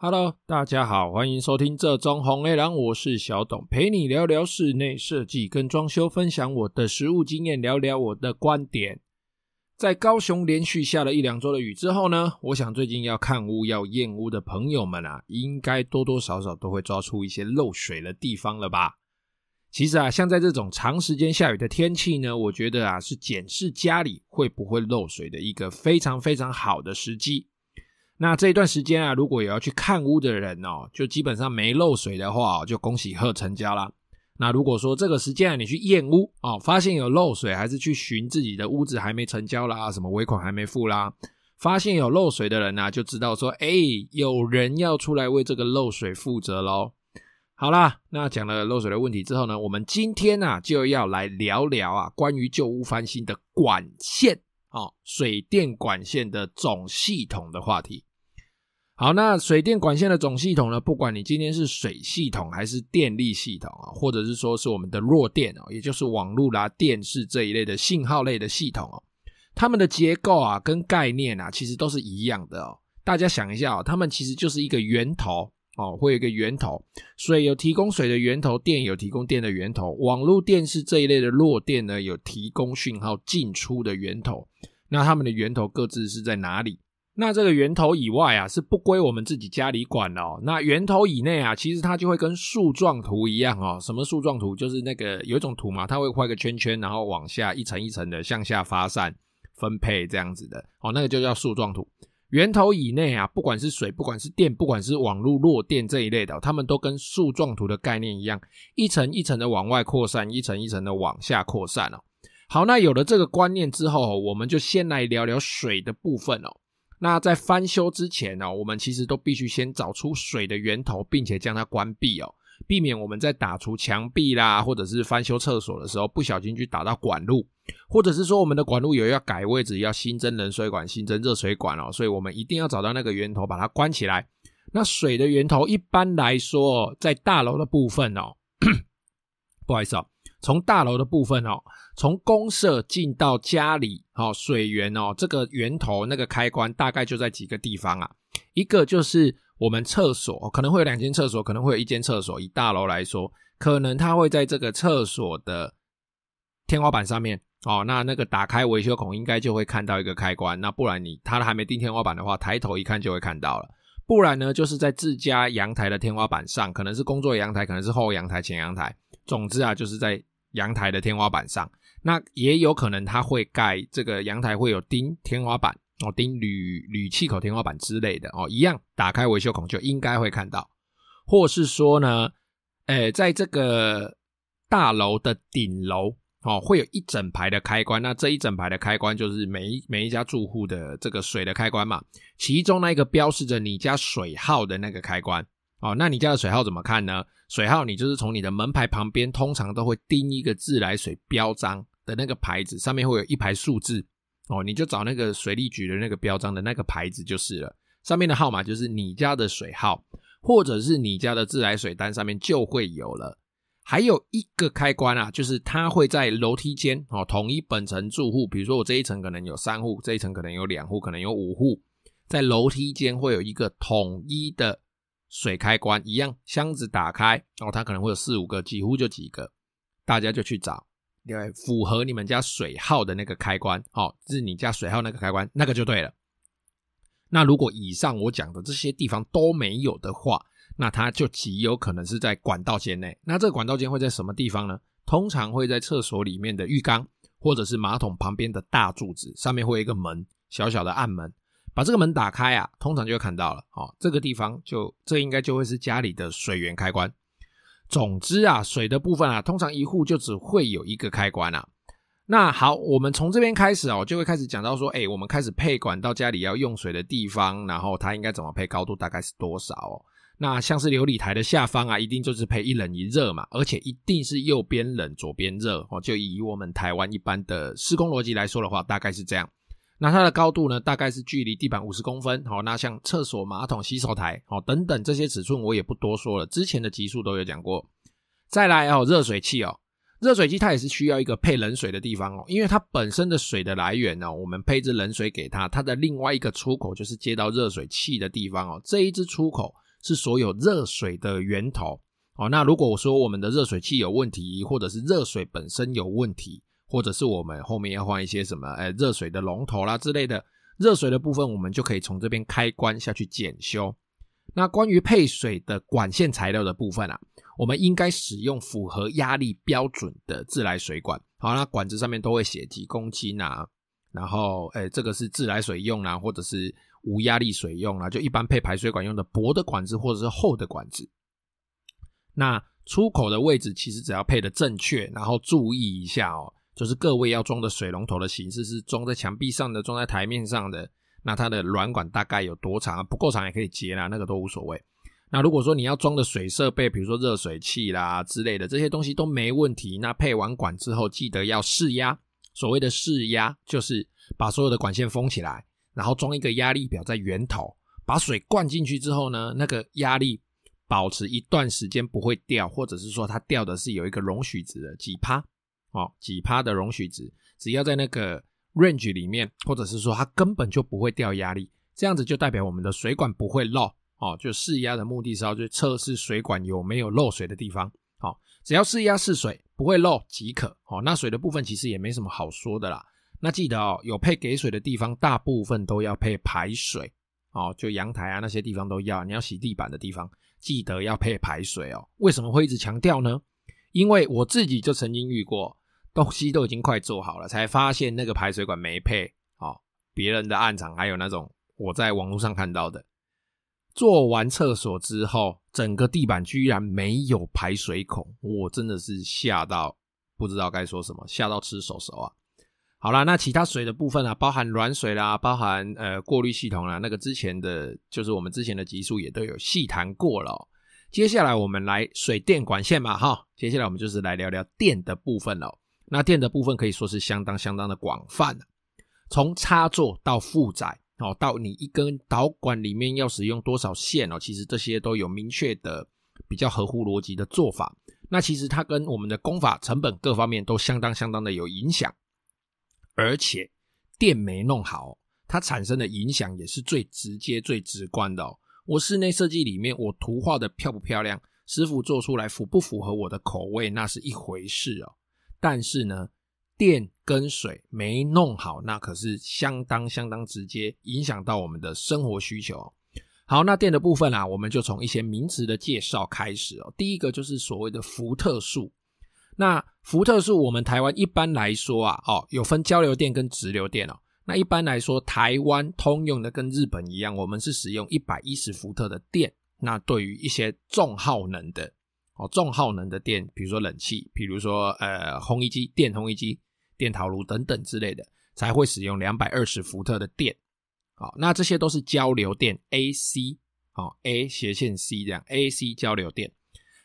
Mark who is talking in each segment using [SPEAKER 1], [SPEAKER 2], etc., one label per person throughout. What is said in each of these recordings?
[SPEAKER 1] Hello，大家好，欢迎收听这中红 A 郎，我是小董，陪你聊聊室内设计跟装修，分享我的实务经验，聊聊我的观点。在高雄连续下了一两周的雨之后呢，我想最近要看屋要验屋的朋友们啊，应该多多少少都会抓出一些漏水的地方了吧？其实啊，像在这种长时间下雨的天气呢，我觉得啊，是检视家里会不会漏水的一个非常非常好的时机。那这一段时间啊，如果有要去看屋的人哦，就基本上没漏水的话，就恭喜贺成交啦。那如果说这个时间啊，你去验屋哦，发现有漏水，还是去寻自己的屋子还没成交啦，什么尾款还没付啦，发现有漏水的人呢，就知道说，哎，有人要出来为这个漏水负责喽。好啦，那讲了漏水的问题之后呢，我们今天啊就要来聊聊啊，关于旧屋翻新的管线哦，水电管线的总系统的话题。好，那水电管线的总系统呢，不管你今天是水系统还是电力系统啊，或者是说是我们的弱电哦，也就是网络啦、电视这一类的信号类的系统哦，它们的结构啊跟概念啊，其实都是一样的哦。大家想一下哦，它们其实就是一个源头哦，会有一个源头，水有提供水的源头，电有提供电的源头，网络电视这一类的弱电呢，有提供讯号进出的源头。那它们的源头各自是在哪里？那这个源头以外啊，是不归我们自己家里管的哦。那源头以内啊，其实它就会跟树状图一样哦。什么树状图？就是那个有一种图嘛，它会画一个圈圈，然后往下一层一层的向下发散分配这样子的哦。那个就叫树状图。源头以内啊，不管是水，不管是电，不管是网络弱电这一类的，它们都跟树状图的概念一样，一层一层的往外扩散，一层一层的往下扩散哦。好，那有了这个观念之后，我们就先来聊聊水的部分哦。那在翻修之前呢，我们其实都必须先找出水的源头，并且将它关闭哦，避免我们在打除墙壁啦，或者是翻修厕所的时候不小心去打到管路，或者是说我们的管路有要改位置，要新增冷水管、新增热水管哦，所以我们一定要找到那个源头，把它关起来。那水的源头一般来说，在大楼的部分哦，不好意思哦。从大楼的部分哦，从公社进到家里，哦，水源哦，这个源头那个开关大概就在几个地方啊。一个就是我们厕所，可能会有两间厕所，可能会有一间厕所。以大楼来说，可能它会在这个厕所的天花板上面哦。那那个打开维修孔应该就会看到一个开关。那不然你它还没钉天花板的话，抬头一看就会看到了。不然呢，就是在自家阳台的天花板上，可能是工作阳台，可能是后阳台、前阳台。总之啊，就是在阳台的天花板上，那也有可能它会盖这个阳台会有钉天花板哦，钉铝铝气口天花板之类的哦，一样打开维修孔就应该会看到，或是说呢，诶，在这个大楼的顶楼哦，会有一整排的开关，那这一整排的开关就是每一每一家住户的这个水的开关嘛，其中那个标示着你家水号的那个开关。哦，那你家的水号怎么看呢？水号你就是从你的门牌旁边，通常都会钉一个自来水标章的那个牌子，上面会有一排数字。哦，你就找那个水利局的那个标章的那个牌子就是了，上面的号码就是你家的水号，或者是你家的自来水单上面就会有了。还有一个开关啊，就是它会在楼梯间哦，统一本层住户，比如说我这一层可能有三户，这一层可能有两户，可能有五户，在楼梯间会有一个统一的。水开关一样，箱子打开哦，它可能会有四五个，几乎就几个，大家就去找，对，符合你们家水号的那个开关，哦，是你家水号那个开关，那个就对了。那如果以上我讲的这些地方都没有的话，那它就极有可能是在管道间内。那这个管道间会在什么地方呢？通常会在厕所里面的浴缸，或者是马桶旁边的大柱子，上面会有一个门，小小的暗门。把这个门打开啊，通常就会看到了。哦，这个地方就这应该就会是家里的水源开关。总之啊，水的部分啊，通常一户就只会有一个开关啊。那好，我们从这边开始哦，就会开始讲到说，诶，我们开始配管到家里要用水的地方，然后它应该怎么配，高度大概是多少哦？那像是琉璃台的下方啊，一定就是配一冷一热嘛，而且一定是右边冷，左边热哦。就以我们台湾一般的施工逻辑来说的话，大概是这样。那它的高度呢，大概是距离地板五十公分。好，那像厕所、马桶、洗手台，好，等等这些尺寸我也不多说了，之前的集数都有讲过。再来哦，热水器哦，热水器它也是需要一个配冷水的地方哦，因为它本身的水的来源呢，我们配置冷水给它，它的另外一个出口就是接到热水器的地方哦，这一支出口是所有热水的源头。哦，那如果我说我们的热水器有问题，或者是热水本身有问题，或者是我们后面要换一些什么，呃，热水的龙头啦之类的，热水的部分我们就可以从这边开关下去检修。那关于配水的管线材料的部分啊，我们应该使用符合压力标准的自来水管。好，那管子上面都会写几公斤啊，然后，诶，这个是自来水用啊，或者是无压力水用啊，就一般配排水管用的薄的管子或者是厚的管子。那出口的位置其实只要配得正确，然后注意一下哦，就是各位要装的水龙头的形式是装在墙壁上的，装在台面上的。那它的软管大概有多长？不够长也可以接啦，那个都无所谓。那如果说你要装的水设备，比如说热水器啦之类的这些东西都没问题。那配完管之后，记得要试压。所谓的试压，就是把所有的管线封起来，然后装一个压力表在源头，把水灌进去之后呢，那个压力。保持一段时间不会掉，或者是说它掉的是有一个容许值的几趴哦，几趴的容许值，只要在那个 range 里面，或者是说它根本就不会掉压力，这样子就代表我们的水管不会漏哦。就试压的目的是要去测试水管有没有漏水的地方，好、哦，只要试压试水不会漏即可哦。那水的部分其实也没什么好说的啦。那记得哦，有配给水的地方，大部分都要配排水哦，就阳台啊那些地方都要，你要洗地板的地方。记得要配排水哦。为什么会一直强调呢？因为我自己就曾经遇过，东西都已经快做好了，才发现那个排水管没配。哦，别人的案场还有那种我在网络上看到的，做完厕所之后，整个地板居然没有排水孔，我真的是吓到不知道该说什么，吓到吃手手啊！好啦，那其他水的部分啊，包含软水啦，包含呃过滤系统啦，那个之前的，就是我们之前的集数也都有细谈过了。接下来我们来水电管线嘛，哈，接下来我们就是来聊聊电的部分了。那电的部分可以说是相当相当的广泛，从插座到负载哦，到你一根导管里面要使用多少线哦，其实这些都有明确的比较合乎逻辑的做法。那其实它跟我们的工法、成本各方面都相当相当的有影响。而且电没弄好，它产生的影响也是最直接、最直观的哦。我室内设计里面，我图画的漂不漂亮，师傅做出来符不符合我的口味，那是一回事哦。但是呢，电跟水没弄好，那可是相当相当直接影响到我们的生活需求。好，那电的部分啊，我们就从一些名词的介绍开始哦。第一个就是所谓的伏特数。那伏特数，我们台湾一般来说啊，哦，有分交流电跟直流电哦。那一般来说，台湾通用的跟日本一样，我们是使用一百一十伏特的电。那对于一些重耗能的哦，重耗能的电，比如说冷气，比如说呃烘衣机、电烘衣机、电陶炉等等之类的，才会使用两百二十伏特的电。好，那这些都是交流电 AC，好 A 斜线 C 这样 AC 交流电。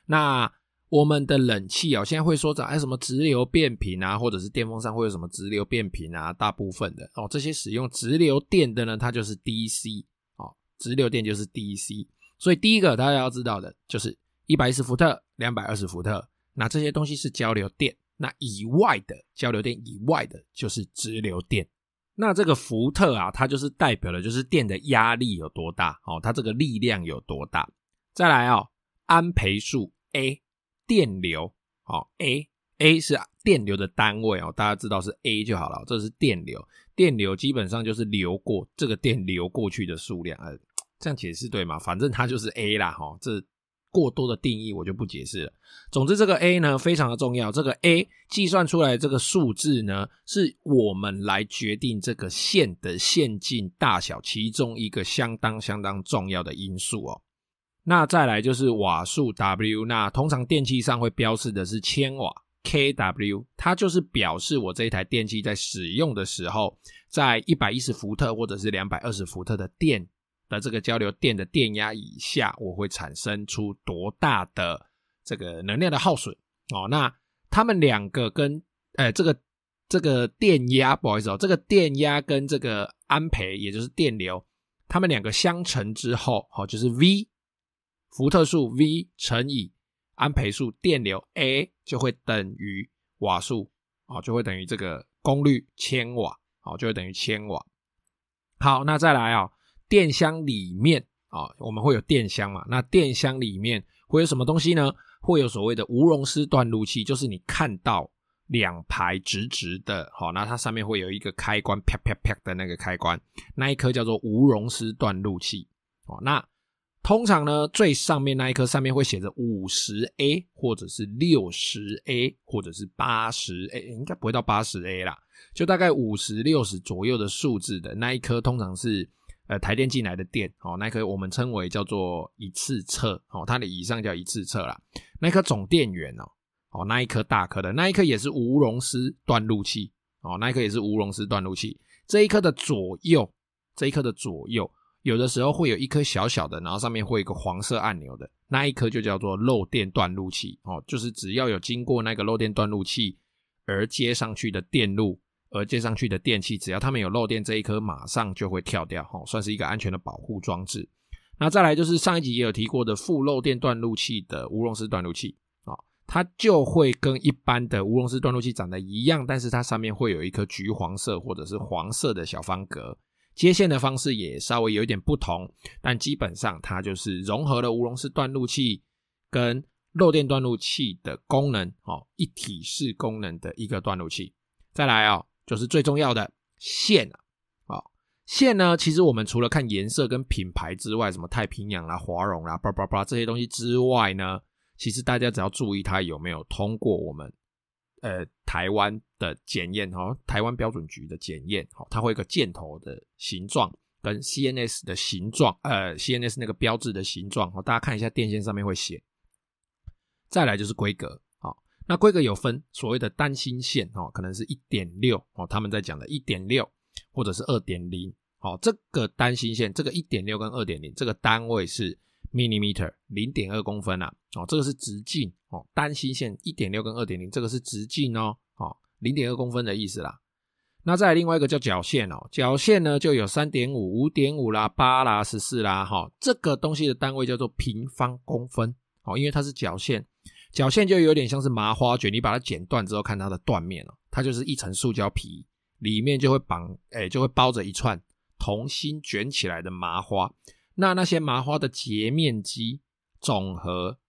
[SPEAKER 1] 那我们的冷气哦，现在会说找哎什么直流变频啊，或者是电风扇会有什么直流变频啊？大部分的哦，这些使用直流电的呢，它就是 DC 哦，直流电就是 DC。所以第一个大家要知道的就是一百一十伏特、两百二十伏特，那这些东西是交流电。那以外的交流电以外的就是直流电。那这个伏特啊，它就是代表的就是电的压力有多大哦，它这个力量有多大。再来哦，安培数 A。电流，好，A A 是电流的单位哦，大家知道是 A 就好了。这是电流，电流基本上就是流过这个电流过去的数量，呃，这样解释对吗？反正它就是 A 啦，哈，这过多的定义我就不解释了。总之，这个 A 呢非常的重要，这个 A 计算出来这个数字呢，是我们来决定这个线的线径大小其中一个相当相当重要的因素哦。那再来就是瓦数 W，那通常电器上会标示的是千瓦 kW，它就是表示我这一台电器在使用的时候，在一百一十伏特或者是两百二十伏特的电的这个交流电的电压以下，我会产生出多大的这个能量的耗损哦。那他们两个跟呃这个这个电压，不好意思哦，这个电压跟这个安培，也就是电流，他们两个相乘之后，好，就是 V。伏特数 V 乘以安培数电流 A 就会等于瓦数，啊，就会等于这个功率千瓦，啊，就会等于千瓦。好，那再来啊，电箱里面啊，我们会有电箱嘛？那电箱里面会有什么东西呢？会有所谓的无熔丝断路器，就是你看到两排直直的，好，那它上面会有一个开关，啪啪啪的那个开关，那一颗叫做无熔丝断路器。哦，那通常呢，最上面那一颗上面会写着五十 A，或者是六十 A，或者是八十 A，应该不会到八十 A 啦，就大概五十六十左右的数字的那一颗，通常是呃台电进来的电，哦，那一颗我们称为叫做一次侧，哦，它的以上叫一次侧啦，那一颗总电源哦，哦，那一颗大颗的那一颗也是无熔丝断路器，哦，那一颗也是无熔丝断路器，这一颗的左右，这一颗的左右。有的时候会有一颗小小的，然后上面会有一个黄色按钮的，那一颗就叫做漏电断路器哦，就是只要有经过那个漏电断路器而接上去的电路，而接上去的电器，只要它们有漏电，这一颗马上就会跳掉，哦，算是一个安全的保护装置。那再来就是上一集也有提过的负漏电断路器的无熔丝断路器啊，它就会跟一般的无熔丝断路器长得一样，但是它上面会有一颗橘黄色或者是黄色的小方格。接线的方式也稍微有一点不同，但基本上它就是融合了无熔丝断路器跟漏电断路器的功能，哦，一体式功能的一个断路器。再来哦，就是最重要的线啊，哦，线呢，其实我们除了看颜色跟品牌之外，什么太平洋啦、华荣啦、叭叭叭这些东西之外呢，其实大家只要注意它有没有通过我们。呃，台湾的检验哈，台湾标准局的检验，哈，它会有一个箭头的形状跟 CNS 的形状，呃，CNS 那个标志的形状，哈，大家看一下电线上面会写。再来就是规格，好，那规格有分所谓的单芯线，哈，可能是一点六，哦，他们在讲的一点六或者是二点零，好，这个单芯线，这个一点六跟二点零，这个单位是。millimeter 零点二公分啊，哦，这个是直径哦，单芯线一点六跟二点零，这个是直径哦，哦，零点二公分的意思啦。那再来另外一个叫角线哦，角线呢就有三点五、五点五啦、八啦、十四啦，哈，这个东西的单位叫做平方公分哦，因为它是角线，角线就有点像是麻花卷，你把它剪断之后看它的断面哦，它就是一层塑胶皮，里面就会绑，哎，就会包着一串铜芯卷起来的麻花。那那些麻花的截面积总和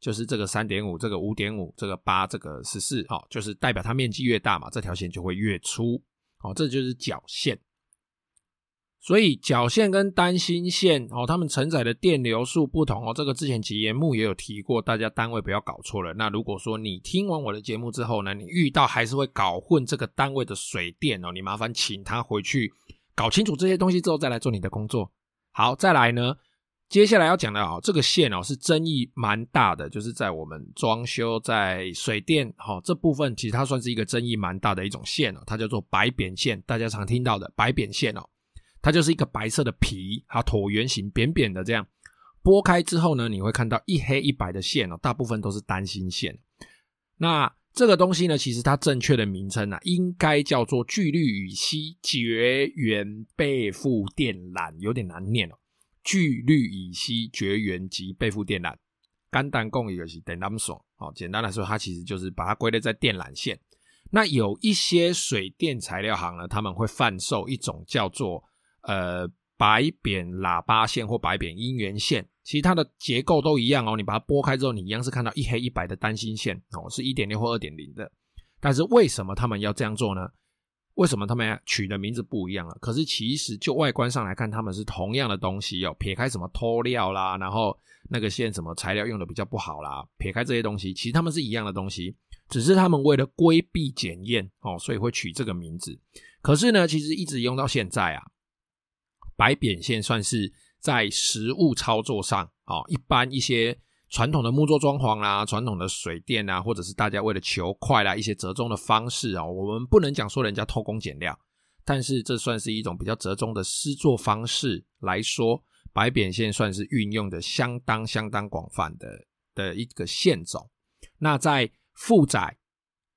[SPEAKER 1] 就是这个三点五，这个五点五，这个八，这个十四，哦，就是代表它面积越大嘛，这条线就会越粗，哦，这就是角线。所以角线跟单芯线，哦，它们承载的电流数不同哦，这个之前节目也有提过，大家单位不要搞错了。那如果说你听完我的节目之后呢，你遇到还是会搞混这个单位的水电哦，你麻烦请他回去搞清楚这些东西之后再来做你的工作。好，再来呢，接下来要讲的啊，这个线哦是争议蛮大的，就是在我们装修在水电哈这部分，其实它算是一个争议蛮大的一种线哦，它叫做白扁线，大家常听到的白扁线哦，它就是一个白色的皮，它椭圆形扁扁的这样，剥开之后呢，你会看到一黑一白的线哦，大部分都是单芯线。那这个东西呢，其实它正确的名称啊，应该叫做聚氯乙烯绝缘背负电缆，有点难念哦。聚氯乙烯绝缘及背负电缆，肝胆共一个是电缆线哦。简单来说，它其实就是把它归类在电缆线。那有一些水电材料行呢，他们会贩售一种叫做呃白扁喇叭线或白扁音源线。其实它的结构都一样哦，你把它剥开之后，你一样是看到一黑一白的单芯线哦，是一点六或二点零的。但是为什么他们要这样做呢？为什么他们取的名字不一样了？可是其实就外观上来看，他们是同样的东西哦。撇开什么脱料啦，然后那个线什么材料用的比较不好啦，撇开这些东西，其实他们是一样的东西，只是他们为了规避检验哦，所以会取这个名字。可是呢，其实一直用到现在啊，白扁线算是。在实物操作上，啊，一般一些传统的木作装潢啦，传统的水电啊，或者是大家为了求快啦，一些折中的方式啊，我们不能讲说人家偷工减料，但是这算是一种比较折中的施作方式来说，白扁线算是运用的相当相当广泛的的一个线种。那在负载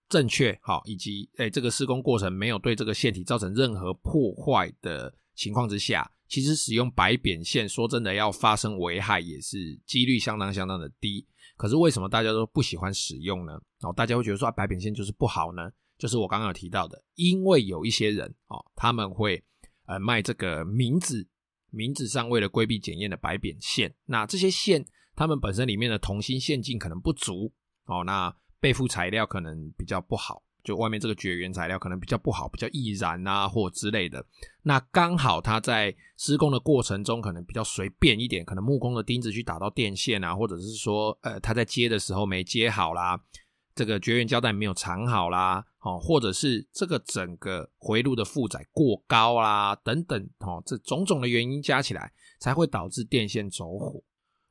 [SPEAKER 1] 正确，好，以及诶这个施工过程没有对这个线体造成任何破坏的情况之下。其实使用白扁线，说真的，要发生危害也是几率相当相当的低。可是为什么大家都不喜欢使用呢？哦，大家会觉得说白扁线就是不好呢？就是我刚刚有提到的，因为有一些人哦，他们会呃卖这个名字，名字上为了规避检验的白扁线。那这些线，它们本身里面的铜锌线径可能不足哦，那备附材料可能比较不好。就外面这个绝缘材料可能比较不好，比较易燃啊，或之类的。那刚好它在施工的过程中可能比较随便一点，可能木工的钉子去打到电线啊，或者是说，呃，它在接的时候没接好啦，这个绝缘胶带没有藏好啦，哦，或者是这个整个回路的负载过高啦，等等，哦，这种种的原因加起来，才会导致电线走火。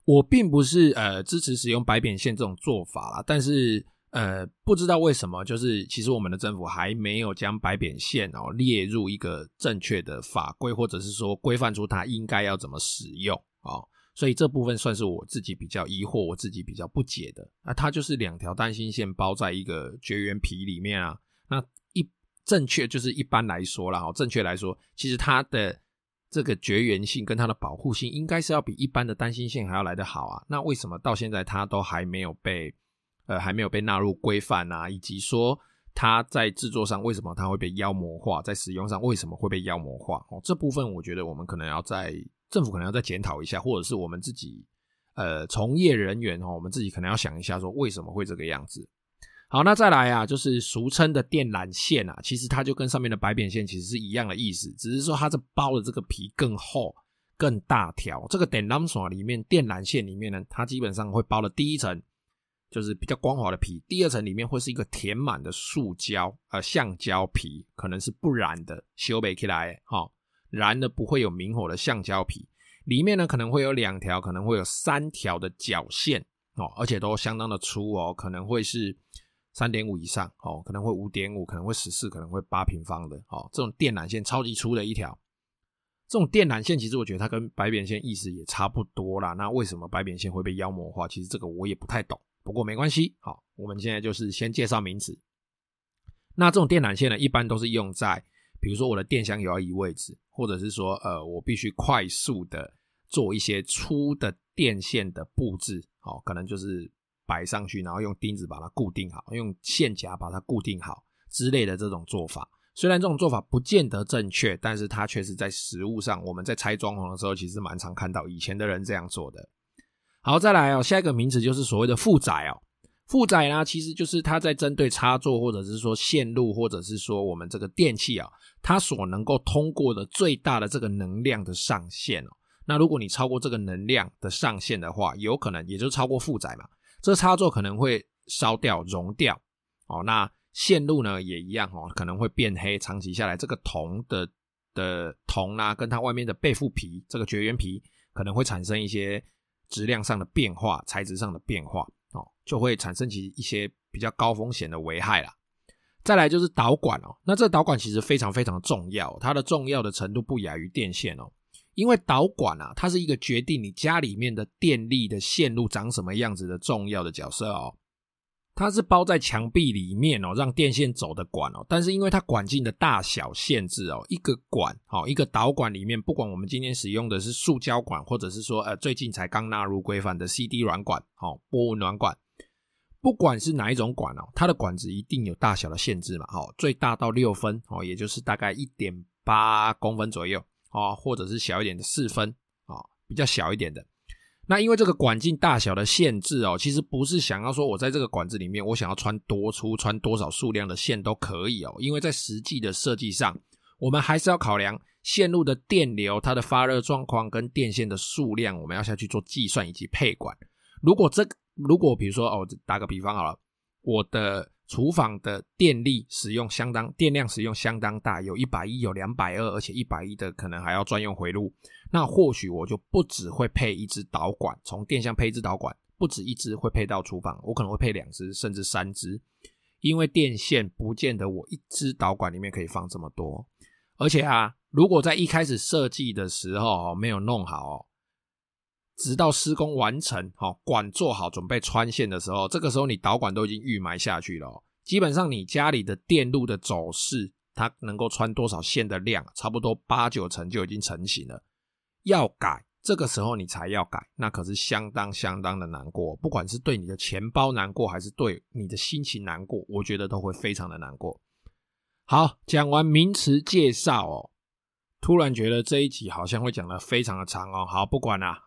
[SPEAKER 1] 我并不是呃支持使用白扁线这种做法啦，但是。呃，不知道为什么，就是其实我们的政府还没有将白扁线哦列入一个正确的法规，或者是说规范出它应该要怎么使用哦，所以这部分算是我自己比较疑惑，我自己比较不解的。那它就是两条单芯线包在一个绝缘皮里面啊。那一正确就是一般来说啦，哦，正确来说，其实它的这个绝缘性跟它的保护性应该是要比一般的单芯线还要来得好啊。那为什么到现在它都还没有被？呃，还没有被纳入规范啊，以及说它在制作上为什么它会被妖魔化，在使用上为什么会被妖魔化？哦，这部分我觉得我们可能要在政府可能要再检讨一下，或者是我们自己呃从业人员哦，我们自己可能要想一下，说为什么会这个样子。好，那再来啊，就是俗称的电缆线啊，其实它就跟上面的白扁线其实是一样的意思，只是说它这包的这个皮更厚、更大条。这个电缆线里面，电缆线里面呢，它基本上会包的第一层。就是比较光滑的皮，第二层里面会是一个填满的塑胶，呃，橡胶皮，可能是不燃的，修不起来，哈，燃的不会有明火的橡胶皮，里面呢可能会有两条，可能会有三条的角线，哦，而且都相当的粗哦，可能会是三点五以上，哦，可能会五点五，可能会十四，可能会八平方的，哦，这种电缆线超级粗的一条，这种电缆线其实我觉得它跟白扁线意思也差不多啦，那为什么白扁线会被妖魔化？其实这个我也不太懂。不过没关系，好，我们现在就是先介绍名词。那这种电缆线呢，一般都是用在，比如说我的电箱有要移位置，或者是说，呃，我必须快速的做一些粗的电线的布置，好，可能就是摆上去，然后用钉子把它固定好，用线夹把它固定好之类的这种做法。虽然这种做法不见得正确，但是它确实在实物上，我们在拆装潢的时候，其实蛮常看到以前的人这样做的。好，再来哦，下一个名词就是所谓的负载哦。负载呢，其实就是它在针对插座或者是说线路，或者是说我们这个电器啊，它所能够通过的最大的这个能量的上限哦。那如果你超过这个能量的上限的话，有可能也就超过负载嘛，这插座可能会烧掉、熔掉哦。那线路呢也一样哦，可能会变黑，长期下来，这个铜的的铜啊，跟它外面的备附皮这个绝缘皮可能会产生一些。质量上的变化，材质上的变化，哦，就会产生起一些比较高风险的危害啦。再来就是导管哦，那这导管其实非常非常重要，它的重要的程度不亚于电线哦，因为导管啊，它是一个决定你家里面的电力的线路长什么样子的重要的角色哦。它是包在墙壁里面哦，让电线走的管哦。但是因为它管径的大小限制哦，一个管哦，一个导管里面，不管我们今天使用的是塑胶管，或者是说呃最近才刚纳入规范的 CD 软管哦，波纹软管，不管是哪一种管哦，它的管子一定有大小的限制嘛。哦，最大到六分哦，也就是大概一点八公分左右哦，或者是小一点的四分哦，比较小一点的。那因为这个管径大小的限制哦，其实不是想要说我在这个管子里面，我想要穿多粗、穿多少数量的线都可以哦。因为在实际的设计上，我们还是要考量线路的电流、它的发热状况跟电线的数量，我们要下去做计算以及配管。如果这个，如果比如说哦，打个比方好了，我的。厨房的电力使用相当，电量使用相当大，有一百一，有两百二，而且一百一的可能还要专用回路。那或许我就不只会配一支导管，从电箱配一支导管，不止一支会配到厨房，我可能会配两支甚至三支，因为电线不见得我一支导管里面可以放这么多。而且啊，如果在一开始设计的时候没有弄好。直到施工完成，好，管做好准备穿线的时候，这个时候你导管都已经预埋下去了。基本上你家里的电路的走势，它能够穿多少线的量，差不多八九成就已经成型了。要改，这个时候你才要改，那可是相当相当的难过。不管是对你的钱包难过，还是对你的心情难过，我觉得都会非常的难过。好，讲完名词介绍哦。突然觉得这一集好像会讲得非常的长哦。好，不管啦，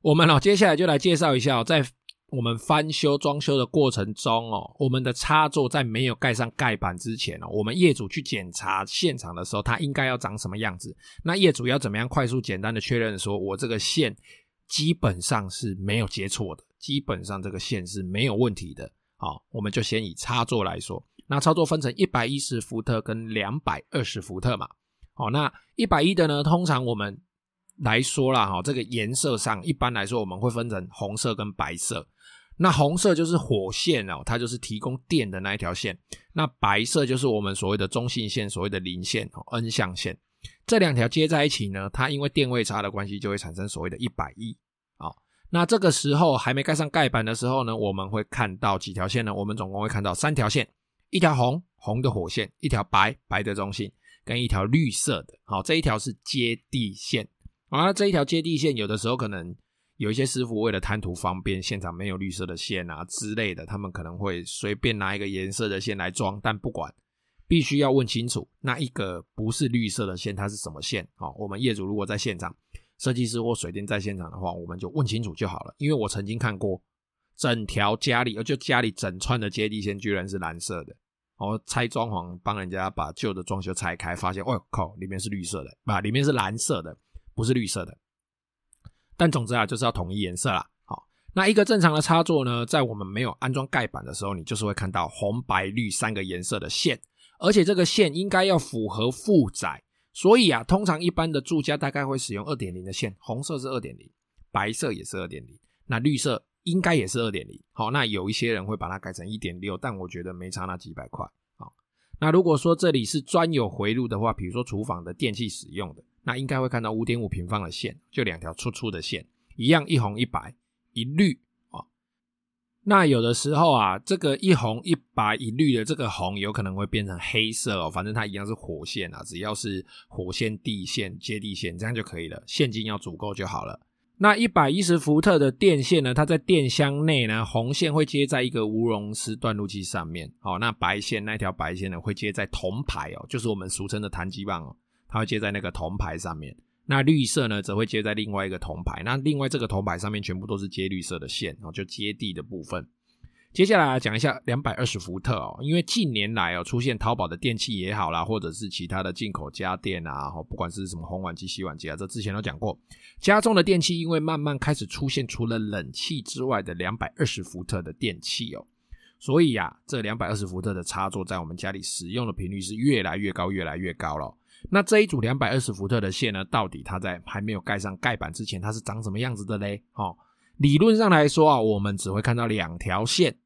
[SPEAKER 1] 我们哦接下来就来介绍一下哦，在我们翻修装修的过程中哦，我们的插座在没有盖上盖板之前哦，我们业主去检查现场的时候，它应该要长什么样子？那业主要怎么样快速简单的确认说，我这个线基本上是没有接错的，基本上这个线是没有问题的。好，我们就先以插座来说，那插座分成一百一十伏特跟两百二十伏特嘛。好，那一百一的呢，通常我们来说啦，哈，这个颜色上一般来说我们会分成红色跟白色。那红色就是火线哦，它就是提供电的那一条线。那白色就是我们所谓的中性线，所谓的零线哦，N 象线。这两条接在一起呢，它因为电位差的关系，就会产生所谓的一百一。好，那这个时候还没盖上盖板的时候呢，我们会看到几条线呢？我们总共会看到三条线，一条红红的火线，一条白白的中性，跟一条绿色的。好，这一条是接地线。啊，这一条接地线有的时候可能。有一些师傅为了贪图方便，现场没有绿色的线啊之类的，他们可能会随便拿一个颜色的线来装，但不管，必须要问清楚，那一个不是绿色的线，它是什么线？好，我们业主如果在现场，设计师或水电在现场的话，我们就问清楚就好了。因为我曾经看过，整条家里，就家里整串的接地线居然是蓝色的，我拆装潢帮人家把旧的装修拆开，发现，哦靠，里面是绿色的，啊，里面是蓝色的，不是绿色的。但总之啊，就是要统一颜色啦。好，那一个正常的插座呢，在我们没有安装盖板的时候，你就是会看到红、白、绿三个颜色的线，而且这个线应该要符合负载。所以啊，通常一般的住家大概会使用二点零的线，红色是二点零，白色也是二点零，那绿色应该也是二点零。好，那有一些人会把它改成一点六，但我觉得没差那几百块。好，那如果说这里是专有回路的话，比如说厨房的电器使用的。那应该会看到五点五平方的线，就两条粗粗的线，一样一红一白一绿啊。那有的时候啊，这个一红一白一绿的这个红有可能会变成黑色哦，反正它一样是火线啊，只要是火线、地线、接地线这样就可以了，线径要足够就好了。那一百一十伏特的电线呢，它在电箱内呢，红线会接在一个无熔丝断路器上面，好，那白线那条白线呢会接在铜牌哦，就是我们俗称的弹击棒哦。它会接在那个铜牌上面，那绿色呢则会接在另外一个铜牌，那另外这个铜牌上面全部都是接绿色的线哦，就接地的部分。接下来讲一下两百二十伏特哦，因为近年来哦出现淘宝的电器也好啦，或者是其他的进口家电啊，不管是什么烘碗机、洗碗机啊，这之前都讲过，家中的电器因为慢慢开始出现除了冷气之外的两百二十伏特的电器哦，所以呀，这两百二十伏特的插座在我们家里使用的频率是越来越高，越来越高了。那这一组两百二十伏特的线呢，到底它在还没有盖上盖板之前，它是长什么样子的嘞？哦，理论上来说啊，我们只会看到两条线，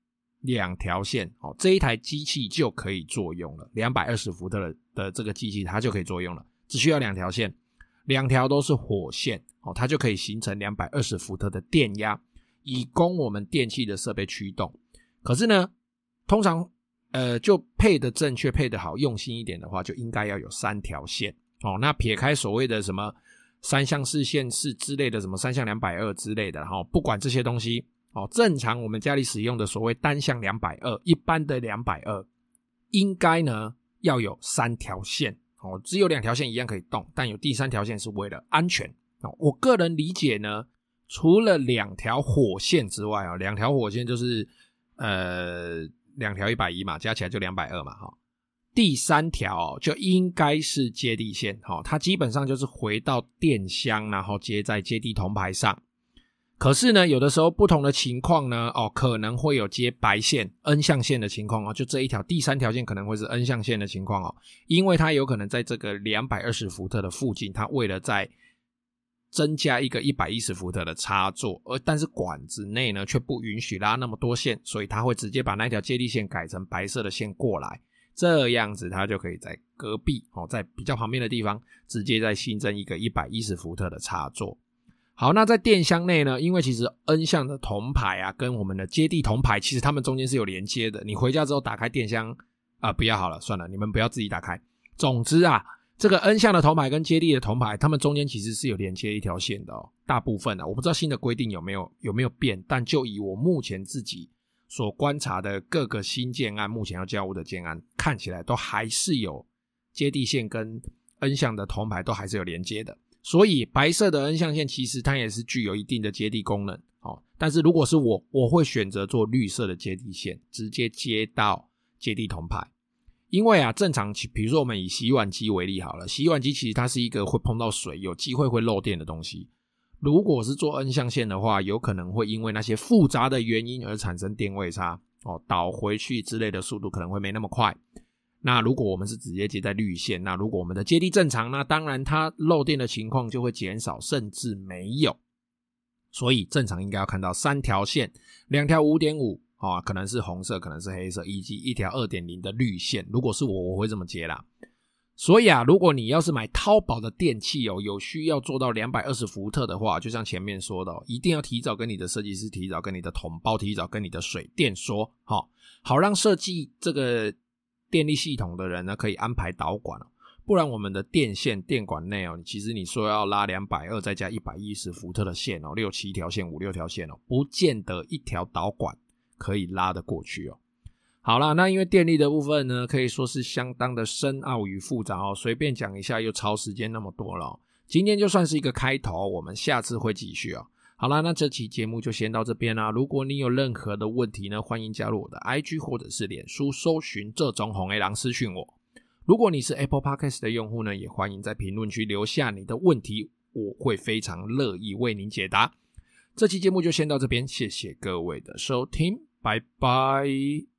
[SPEAKER 1] 两条线，哦，这一台机器就可以作用了。两百二十伏特的的这个机器，它就可以作用了，只需要两条线，两条都是火线，哦，它就可以形成两百二十伏特的电压，以供我们电器的设备驱动。可是呢，通常。呃，就配的正确，配的好，用心一点的话，就应该要有三条线哦。那撇开所谓的什么三相四线式之类的，什么三相两百二之类的，哈，不管这些东西哦，正常我们家里使用的所谓单相两百二，一般的两百二，应该呢要有三条线哦。只有两条线一样可以动，但有第三条线是为了安全哦。我个人理解呢，除了两条火线之外啊，两条火线就是呃。两条一百一嘛，加起来就两百二嘛，哈。第三条就应该是接地线，哈，它基本上就是回到电箱，然后接在接地铜牌上。可是呢，有的时候不同的情况呢，哦，可能会有接白线 N 象线的情况哦，就这一条第三条线可能会是 N 象线的情况哦，因为它有可能在这个两百二十伏特的附近，它为了在增加一个一百一十伏特的插座，而但是管子内呢却不允许拉那么多线，所以它会直接把那条接地线改成白色的线过来，这样子它就可以在隔壁哦，在比较旁边的地方直接再新增一个一百一十伏特的插座。好，那在电箱内呢，因为其实 N 向的铜牌啊，跟我们的接地铜牌其实它们中间是有连接的。你回家之后打开电箱啊、不要好了，算了，你们不要自己打开。总之啊。这个 N 项的铜牌跟接地的铜牌，它们中间其实是有连接一条线的哦。大部分的、啊，我不知道新的规定有没有有没有变，但就以我目前自己所观察的各个新建案，目前要交屋的建案，看起来都还是有接地线跟 N 项的铜牌都还是有连接的。所以白色的 N 象线其实它也是具有一定的接地功能，哦。但是如果是我，我会选择做绿色的接地线，直接接到接地铜牌。因为啊，正常，比如说我们以洗碗机为例好了，洗碗机其实它是一个会碰到水，有机会会漏电的东西。如果是做 N 象线的话，有可能会因为那些复杂的原因而产生电位差，哦，导回去之类的速度可能会没那么快。那如果我们是直接接在绿线，那如果我们的接地正常，那当然它漏电的情况就会减少，甚至没有。所以正常应该要看到三条线，两条五点五啊，可能是红色，可能是黑色，以及一条二点零的绿线。如果是我，我会这么接啦。所以啊，如果你要是买淘宝的电器哦，有需要做到两百二十伏特的话，就像前面说的哦，一定要提早跟你的设计师提早跟你的统包提早跟你的水电说，好，好让设计这个。电力系统的人呢，可以安排导管，不然我们的电线电管内哦，其实你说要拉两百二再加一百一十伏特的线哦，六七条线五六条线哦，不见得一条导管可以拉得过去哦。好啦，那因为电力的部分呢，可以说是相当的深奥与复杂哦，随便讲一下又超时间那么多了。今天就算是一个开头，我们下次会继续哦。好啦，那这期节目就先到这边啦。如果你有任何的问题呢，欢迎加入我的 IG 或者是脸书，搜寻这种红 A 狼私讯我。如果你是 Apple Podcast 的用户呢，也欢迎在评论区留下你的问题，我会非常乐意为您解答。这期节目就先到这边，谢谢各位的收听，拜拜。